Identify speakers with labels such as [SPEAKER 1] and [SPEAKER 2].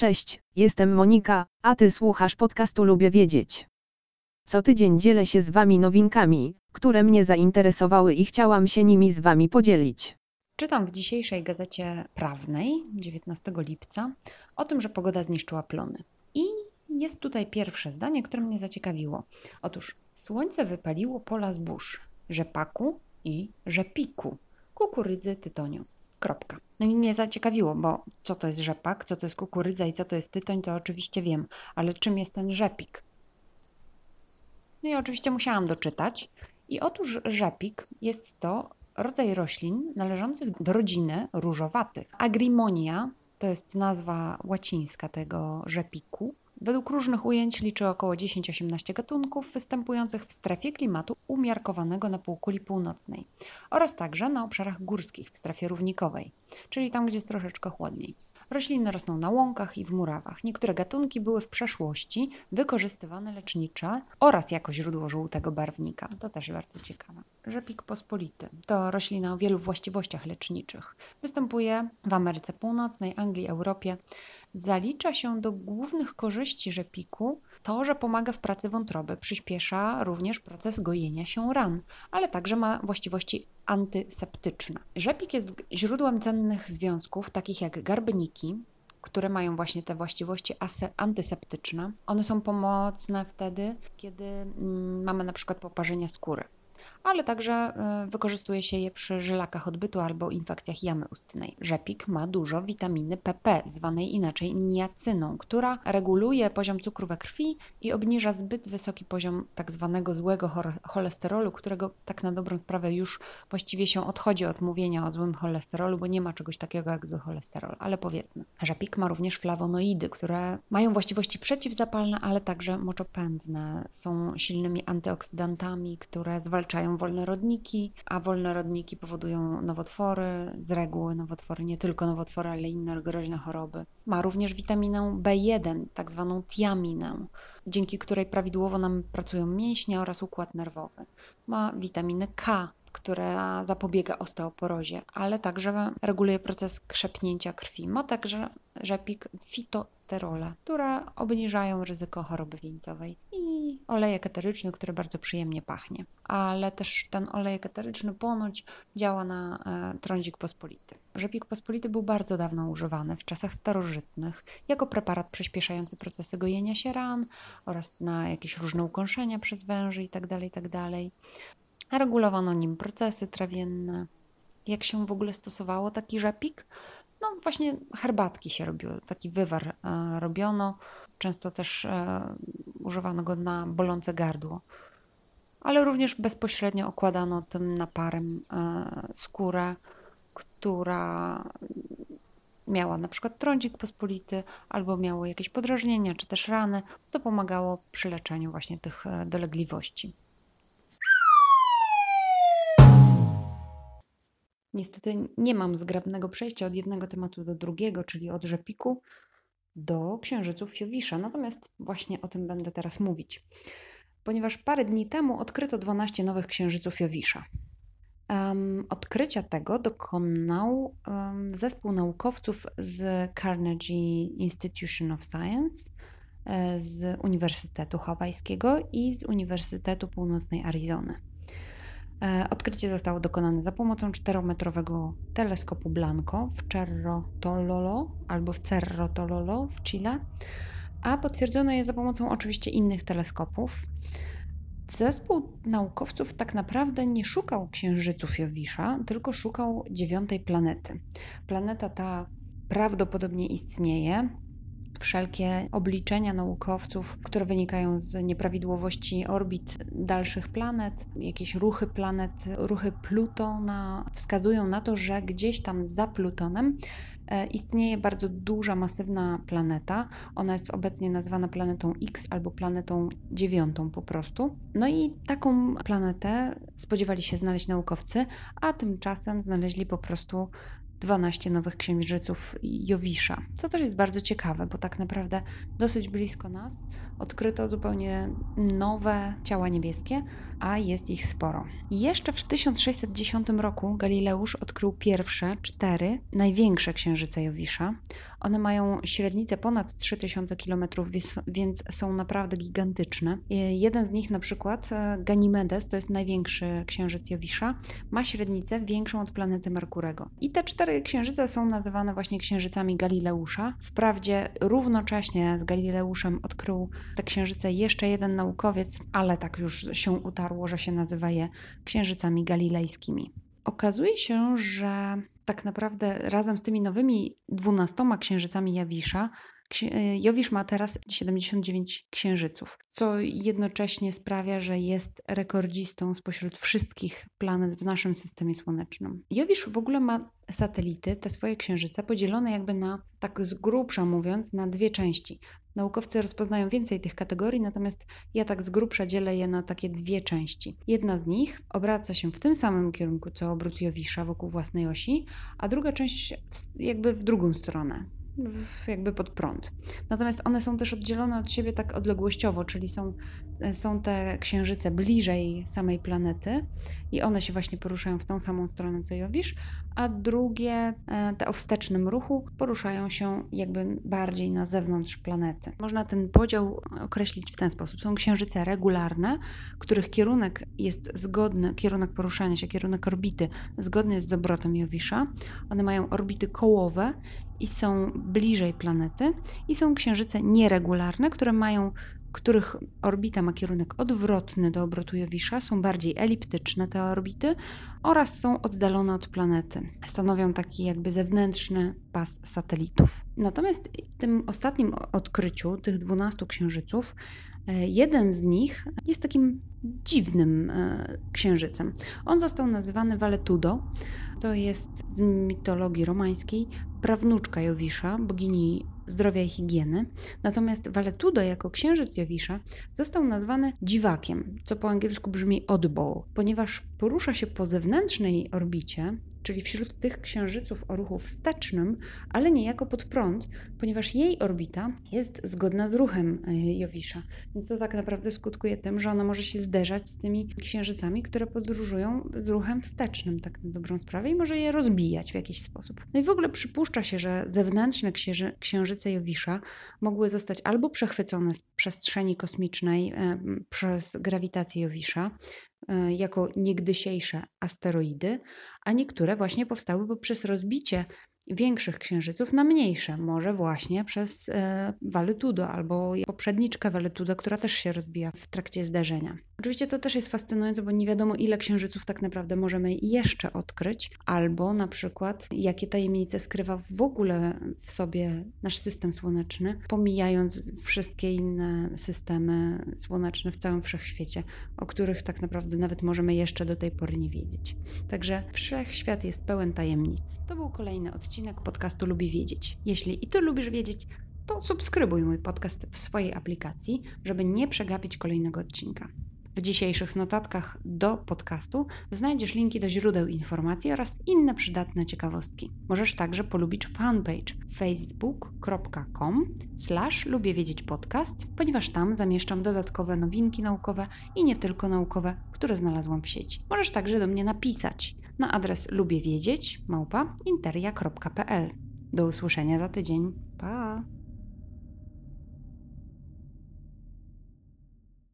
[SPEAKER 1] Cześć, jestem Monika, a ty słuchasz podcastu Lubię Wiedzieć. Co tydzień dzielę się z wami nowinkami, które mnie zainteresowały i chciałam się nimi z wami podzielić.
[SPEAKER 2] Czytam w dzisiejszej gazecie prawnej 19 lipca o tym, że pogoda zniszczyła plony. I jest tutaj pierwsze zdanie, które mnie zaciekawiło. Otóż słońce wypaliło pola zbóż, rzepaku i rzepiku, kukurydzy, tytoniu. Kropka. No i mnie zaciekawiło, bo co to jest rzepak, co to jest kukurydza i co to jest tytoń, to oczywiście wiem, ale czym jest ten rzepik? No i oczywiście musiałam doczytać. I otóż rzepik jest to rodzaj roślin należących do rodziny różowatych. Agrimonia to jest nazwa łacińska tego rzepiku. Według różnych ujęć liczy około 10-18 gatunków występujących w strefie klimatu umiarkowanego na półkuli północnej oraz także na obszarach górskich w strefie równikowej, czyli tam, gdzie jest troszeczkę chłodniej. Rośliny rosną na łąkach i w murawach. Niektóre gatunki były w przeszłości wykorzystywane lecznicze oraz jako źródło żółtego barwnika. To też bardzo ciekawe. Rzepik pospolity to roślina o wielu właściwościach leczniczych. Występuje w Ameryce Północnej, Anglii, Europie. Zalicza się do głównych korzyści rzepiku to, że pomaga w pracy wątroby, przyspiesza również proces gojenia się ran, ale także ma właściwości antyseptyczne. Rzepik jest źródłem cennych związków, takich jak garbniki, które mają właśnie te właściwości antyseptyczne. One są pomocne wtedy, kiedy mm, mamy na przykład poparzenia skóry ale także e, wykorzystuje się je przy żylakach odbytu albo infekcjach jamy ustnej. Rzepik ma dużo witaminy PP, zwanej inaczej niacyną, która reguluje poziom cukru we krwi i obniża zbyt wysoki poziom tak zwanego złego cholesterolu, którego tak na dobrą sprawę już właściwie się odchodzi od mówienia o złym cholesterolu, bo nie ma czegoś takiego jak zły cholesterol, ale powiedzmy. Rzepik ma również flawonoidy, które mają właściwości przeciwzapalne, ale także moczopędne. Są silnymi antyoksydantami, które zwalczają wolne rodniki, a wolne rodniki powodują nowotwory, z reguły nowotwory, nie tylko nowotwory, ale inne groźne choroby. Ma również witaminę B1, tak zwaną tiaminę, dzięki której prawidłowo nam pracują mięśnie oraz układ nerwowy. Ma witaminę K, która zapobiega osteoporozie, ale także reguluje proces krzepnięcia krwi. Ma także rzepik fitosterole, które obniżają ryzyko choroby wieńcowej i olejek eteryczny, który bardzo przyjemnie pachnie. Ale też ten olejek eteryczny ponoć działa na e, trądzik pospolity. Rzepik pospolity był bardzo dawno używany w czasach starożytnych jako preparat przyspieszający procesy gojenia się ran oraz na jakieś różne ukąszenia przez węży itd. Tak itd. Regulowano nim procesy trawienne. Jak się w ogóle stosowało taki rzepik? No właśnie herbatki się robiło, taki wywar e, robiono. Często też e, używano go na bolące gardło. Ale również bezpośrednio okładano tym naparem e, skórę, która miała na przykład trądzik pospolity albo miało jakieś podrażnienia czy też rany. To pomagało przy leczeniu właśnie tych dolegliwości. Niestety nie mam zgrabnego przejścia od jednego tematu do drugiego, czyli od rzepiku do księżyców Jowisza. Natomiast właśnie o tym będę teraz mówić, ponieważ parę dni temu odkryto 12 nowych księżyców Jowisza. Um, odkrycia tego dokonał um, zespół naukowców z Carnegie Institution of Science, e, z Uniwersytetu Hawajskiego i z Uniwersytetu Północnej Arizony. E, odkrycie zostało dokonane za pomocą 4-metrowego teleskopu Blanco w Cerro Tololo albo w Cerro Tololo w Chile, a potwierdzono je za pomocą oczywiście innych teleskopów. Zespół naukowców tak naprawdę nie szukał księżyców Jowisza, tylko szukał dziewiątej planety. Planeta ta prawdopodobnie istnieje, wszelkie obliczenia naukowców, które wynikają z nieprawidłowości orbit dalszych planet, jakieś ruchy planet, ruchy Plutona, wskazują na to, że gdzieś tam za Plutonem e, istnieje bardzo duża, masywna planeta. Ona jest obecnie nazywana planetą X albo planetą dziewiątą po prostu. No i taką planetę spodziewali się znaleźć naukowcy, a tymczasem znaleźli po prostu 12 nowych księżyców Jowisza, co też jest bardzo ciekawe, bo tak naprawdę dosyć blisko nas odkryto zupełnie nowe ciała niebieskie, a jest ich sporo. I jeszcze w 1610 roku Galileusz odkrył pierwsze cztery największe księżyce Jowisza. One mają średnicę ponad 3000 km, więc są naprawdę gigantyczne. Jeden z nich, na przykład e, Ganymedes, to jest największy księżyc Jowisza, ma średnicę większą od planety Merkurego. I te cztery księżyce są nazywane właśnie księżycami Galileusza. Wprawdzie równocześnie z Galileuszem odkrył te księżyce jeszcze jeden naukowiec, ale tak już się utarło, że się nazywa je księżycami galilejskimi. Okazuje się, że tak naprawdę razem z tymi nowymi dwunastoma księżycami Jawisza Jowisz ma teraz 79 księżyców, co jednocześnie sprawia, że jest rekordzistą spośród wszystkich planet w naszym systemie słonecznym. Jowisz w ogóle ma satelity, te swoje księżyce, podzielone jakby na, tak z grubsza mówiąc, na dwie części. Naukowcy rozpoznają więcej tych kategorii, natomiast ja tak z grubsza dzielę je na takie dwie części. Jedna z nich obraca się w tym samym kierunku co obrót Jowisza wokół własnej osi, a druga część jakby w drugą stronę jakby pod prąd. Natomiast one są też oddzielone od siebie tak odległościowo, czyli są, e, są te księżyce bliżej samej planety i one się właśnie poruszają w tą samą stronę co Jowisz, a drugie, e, te o wstecznym ruchu, poruszają się jakby bardziej na zewnątrz planety. Można ten podział określić w ten sposób. Są księżyce regularne, których kierunek jest zgodny, kierunek poruszania się, kierunek orbity zgodny jest z obrotem Jowisza. One mają orbity kołowe i są bliżej planety, i są księżyce nieregularne, które mają których orbita ma kierunek odwrotny do obrotu Jowisza, są bardziej eliptyczne te orbity oraz są oddalone od planety. Stanowią taki jakby zewnętrzny pas satelitów. Natomiast w tym ostatnim odkryciu tych 12 księżyców, jeden z nich jest takim dziwnym e, księżycem. On został nazywany Valetudo. To jest z mitologii romańskiej prawnuczka Jowisza, bogini zdrowia i higieny. Natomiast Valetudo jako księżyc Jowisza został nazwany dziwakiem, co po angielsku brzmi oddball, ponieważ porusza się po zewnętrznej orbicie, czyli wśród tych księżyców o ruchu wstecznym, ale niejako pod prąd, ponieważ jej orbita jest zgodna z ruchem e, Jowisza. Więc to tak naprawdę skutkuje tym, że ona może się zderzać z tymi księżycami, które podróżują z ruchem wstecznym, tak na dobrą sprawę, i może je rozbijać w jakiś sposób. No i w ogóle przypuszcza się, że zewnętrzne księżyce Jowisza mogły zostać albo przechwycone z przestrzeni kosmicznej e, przez grawitację Jowisza, jako niegdysiejsze asteroidy, a niektóre właśnie powstały poprzez rozbicie większych księżyców na mniejsze, może właśnie przez e, Valetudo albo poprzedniczkę Valetudo, która też się rozbija w trakcie zdarzenia. Oczywiście to też jest fascynujące, bo nie wiadomo ile księżyców tak naprawdę możemy jeszcze odkryć, albo na przykład jakie tajemnice skrywa w ogóle w sobie nasz system słoneczny, pomijając wszystkie inne systemy słoneczne w całym wszechświecie, o których tak naprawdę nawet możemy jeszcze do tej pory nie wiedzieć. Także wszechświat jest pełen tajemnic. To był kolejny odcinek podcastu Lubię Wiedzieć. Jeśli i ty lubisz wiedzieć, to subskrybuj mój podcast w swojej aplikacji, żeby nie przegapić kolejnego odcinka. W dzisiejszych notatkach do podcastu znajdziesz linki do źródeł informacji oraz inne przydatne ciekawostki. Możesz także polubić fanpage facebook.com slash lubię wiedzieć podcast, ponieważ tam zamieszczam dodatkowe nowinki naukowe i nie tylko naukowe, które znalazłam w sieci. Możesz także do mnie napisać na adres lubię wiedzieć małpa interia.pl. Do usłyszenia za tydzień. Pa!